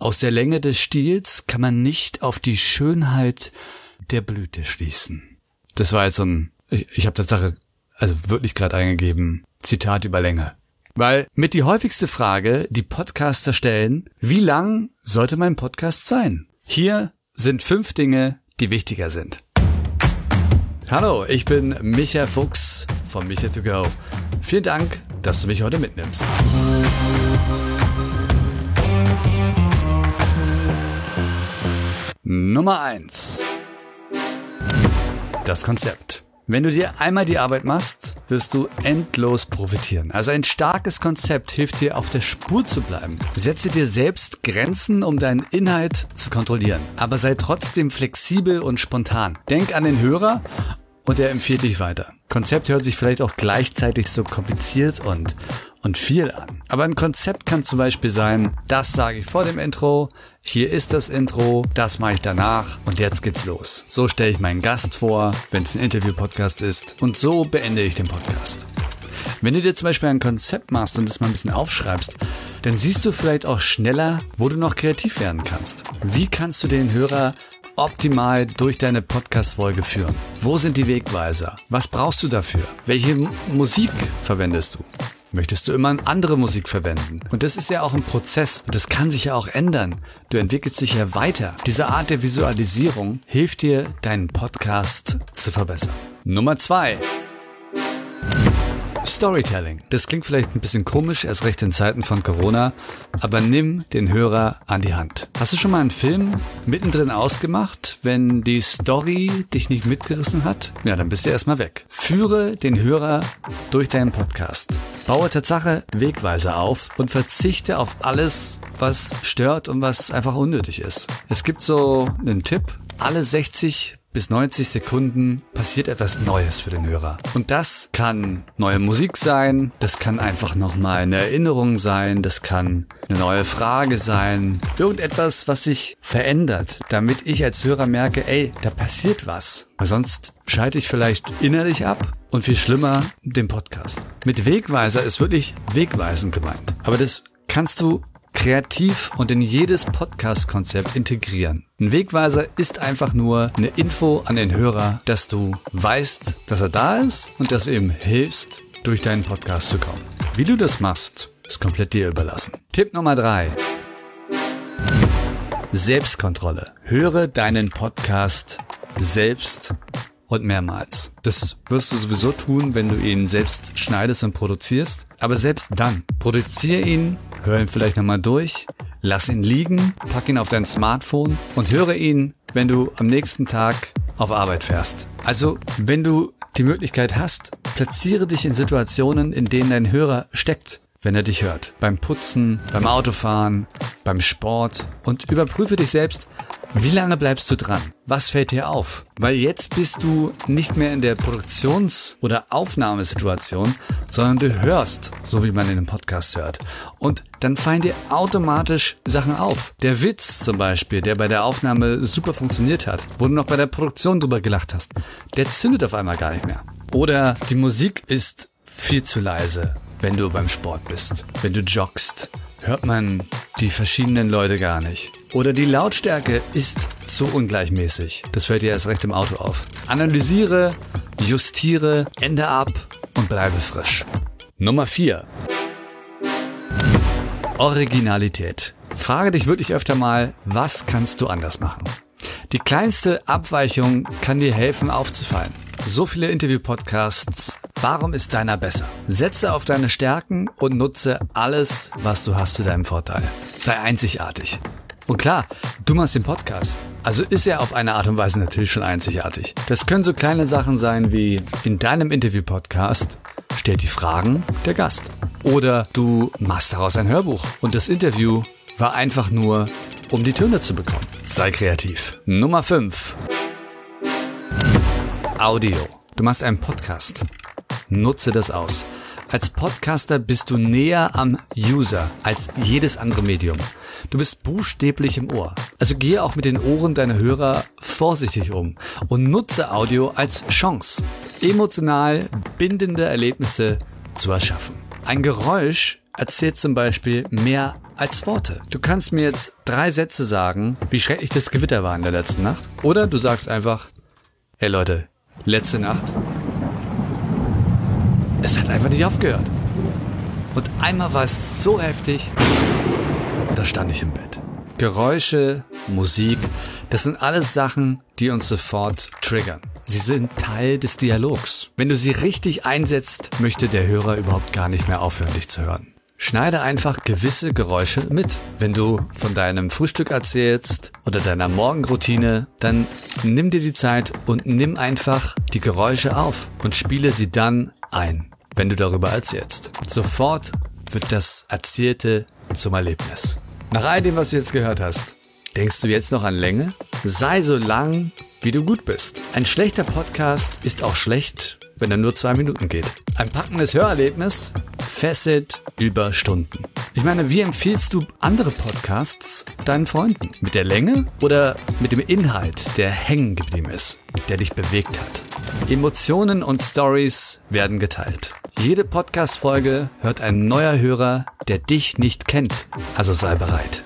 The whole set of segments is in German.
Aus der Länge des Stiels kann man nicht auf die Schönheit der Blüte schließen. Das war jetzt so ein, ich, ich habe Tatsache, also wirklich gerade eingegeben, Zitat über Länge. Weil mit die häufigste Frage, die Podcaster stellen, wie lang sollte mein Podcast sein? Hier sind fünf Dinge, die wichtiger sind. Hallo, ich bin Micha Fuchs von Micha to go. Vielen Dank, dass du mich heute mitnimmst. Nummer eins: Das Konzept. Wenn du dir einmal die Arbeit machst, wirst du endlos profitieren. Also ein starkes Konzept hilft dir auf der Spur zu bleiben. Setze dir selbst Grenzen, um deinen Inhalt zu kontrollieren. Aber sei trotzdem flexibel und spontan. Denk an den Hörer und er empfiehlt dich weiter. Konzept hört sich vielleicht auch gleichzeitig so kompliziert und, und viel an. Aber ein Konzept kann zum Beispiel sein, das sage ich vor dem Intro, hier ist das Intro, das mache ich danach und jetzt geht's los. So stelle ich meinen Gast vor, wenn es ein Interview-Podcast ist und so beende ich den Podcast. Wenn du dir zum Beispiel ein Konzept machst und es mal ein bisschen aufschreibst, dann siehst du vielleicht auch schneller, wo du noch kreativ werden kannst. Wie kannst du den Hörer optimal durch deine Podcast-Folge führen? Wo sind die Wegweiser? Was brauchst du dafür? Welche Musik verwendest du? Möchtest du immer andere Musik verwenden? Und das ist ja auch ein Prozess. Das kann sich ja auch ändern. Du entwickelst dich ja weiter. Diese Art der Visualisierung hilft dir, deinen Podcast zu verbessern. Nummer zwei. Storytelling. Das klingt vielleicht ein bisschen komisch, erst recht in Zeiten von Corona, aber nimm den Hörer an die Hand. Hast du schon mal einen Film mittendrin ausgemacht, wenn die Story dich nicht mitgerissen hat? Ja, dann bist du erstmal weg. Führe den Hörer durch deinen Podcast. Baue Tatsache Wegweiser auf und verzichte auf alles, was stört und was einfach unnötig ist. Es gibt so einen Tipp, alle 60 bis 90 Sekunden passiert etwas Neues für den Hörer. Und das kann neue Musik sein, das kann einfach nochmal eine Erinnerung sein, das kann eine neue Frage sein, irgendetwas, was sich verändert, damit ich als Hörer merke, ey, da passiert was. Weil sonst schalte ich vielleicht innerlich ab und viel schlimmer den Podcast. Mit Wegweiser ist wirklich wegweisend gemeint. Aber das kannst du kreativ und in jedes Podcast-Konzept integrieren. Ein Wegweiser ist einfach nur eine Info an den Hörer, dass du weißt, dass er da ist und dass du ihm hilfst, durch deinen Podcast zu kommen. Wie du das machst, ist komplett dir überlassen. Tipp Nummer drei: Selbstkontrolle. Höre deinen Podcast selbst und mehrmals. Das wirst du sowieso tun, wenn du ihn selbst schneidest und produzierst. Aber selbst dann, produziere ihn, hör ihn vielleicht nochmal durch, lass ihn liegen, pack ihn auf dein Smartphone und höre ihn, wenn du am nächsten Tag auf Arbeit fährst. Also, wenn du die Möglichkeit hast, platziere dich in Situationen, in denen dein Hörer steckt wenn er dich hört. Beim Putzen, beim Autofahren, beim Sport und überprüfe dich selbst, wie lange bleibst du dran? Was fällt dir auf? Weil jetzt bist du nicht mehr in der Produktions- oder Aufnahmesituation, sondern du hörst, so wie man in einem Podcast hört. Und dann fallen dir automatisch Sachen auf. Der Witz zum Beispiel, der bei der Aufnahme super funktioniert hat, wo du noch bei der Produktion drüber gelacht hast, der zündet auf einmal gar nicht mehr. Oder die Musik ist viel zu leise wenn du beim Sport bist. Wenn du joggst, hört man die verschiedenen Leute gar nicht. Oder die Lautstärke ist zu ungleichmäßig. Das fällt dir erst recht im Auto auf. Analysiere, justiere, ende ab und bleibe frisch. Nummer 4. Originalität. Frage dich wirklich öfter mal, was kannst du anders machen? Die kleinste Abweichung kann dir helfen aufzufallen. So viele Interview-Podcasts. Warum ist deiner besser? Setze auf deine Stärken und nutze alles, was du hast zu deinem Vorteil. Sei einzigartig. Und klar, du machst den Podcast. Also ist er auf eine Art und Weise natürlich schon einzigartig. Das können so kleine Sachen sein wie in deinem Interview-Podcast stellt die Fragen der Gast. Oder du machst daraus ein Hörbuch und das Interview war einfach nur, um die Töne zu bekommen. Sei kreativ. Nummer 5. Audio. Du machst einen Podcast. Nutze das aus. Als Podcaster bist du näher am User als jedes andere Medium. Du bist buchstäblich im Ohr. Also gehe auch mit den Ohren deiner Hörer vorsichtig um und nutze Audio als Chance, emotional bindende Erlebnisse zu erschaffen. Ein Geräusch erzählt zum Beispiel mehr als Worte. Du kannst mir jetzt drei Sätze sagen, wie schrecklich das Gewitter war in der letzten Nacht. Oder du sagst einfach, hey Leute, letzte Nacht, es hat einfach nicht aufgehört. Und einmal war es so heftig, da stand ich im Bett. Geräusche, Musik, das sind alles Sachen, die uns sofort triggern. Sie sind Teil des Dialogs. Wenn du sie richtig einsetzt, möchte der Hörer überhaupt gar nicht mehr aufhören, dich zu hören. Schneide einfach gewisse Geräusche mit. Wenn du von deinem Frühstück erzählst oder deiner Morgenroutine, dann nimm dir die Zeit und nimm einfach die Geräusche auf und spiele sie dann ein, wenn du darüber erzählst. Sofort wird das Erzählte zum Erlebnis. Nach all dem, was du jetzt gehört hast, denkst du jetzt noch an Länge? Sei so lang, wie du gut bist. Ein schlechter Podcast ist auch schlecht, wenn er nur zwei Minuten geht. Ein packendes Hörerlebnis fesselt über Stunden. Ich meine, wie empfiehlst du andere Podcasts deinen Freunden? Mit der Länge oder mit dem Inhalt, der hängen geblieben ist, der dich bewegt hat? Emotionen und Stories werden geteilt. Jede Podcast-Folge hört ein neuer Hörer, der dich nicht kennt. Also sei bereit.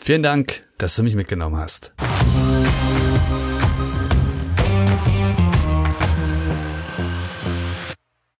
Vielen Dank, dass du mich mitgenommen hast.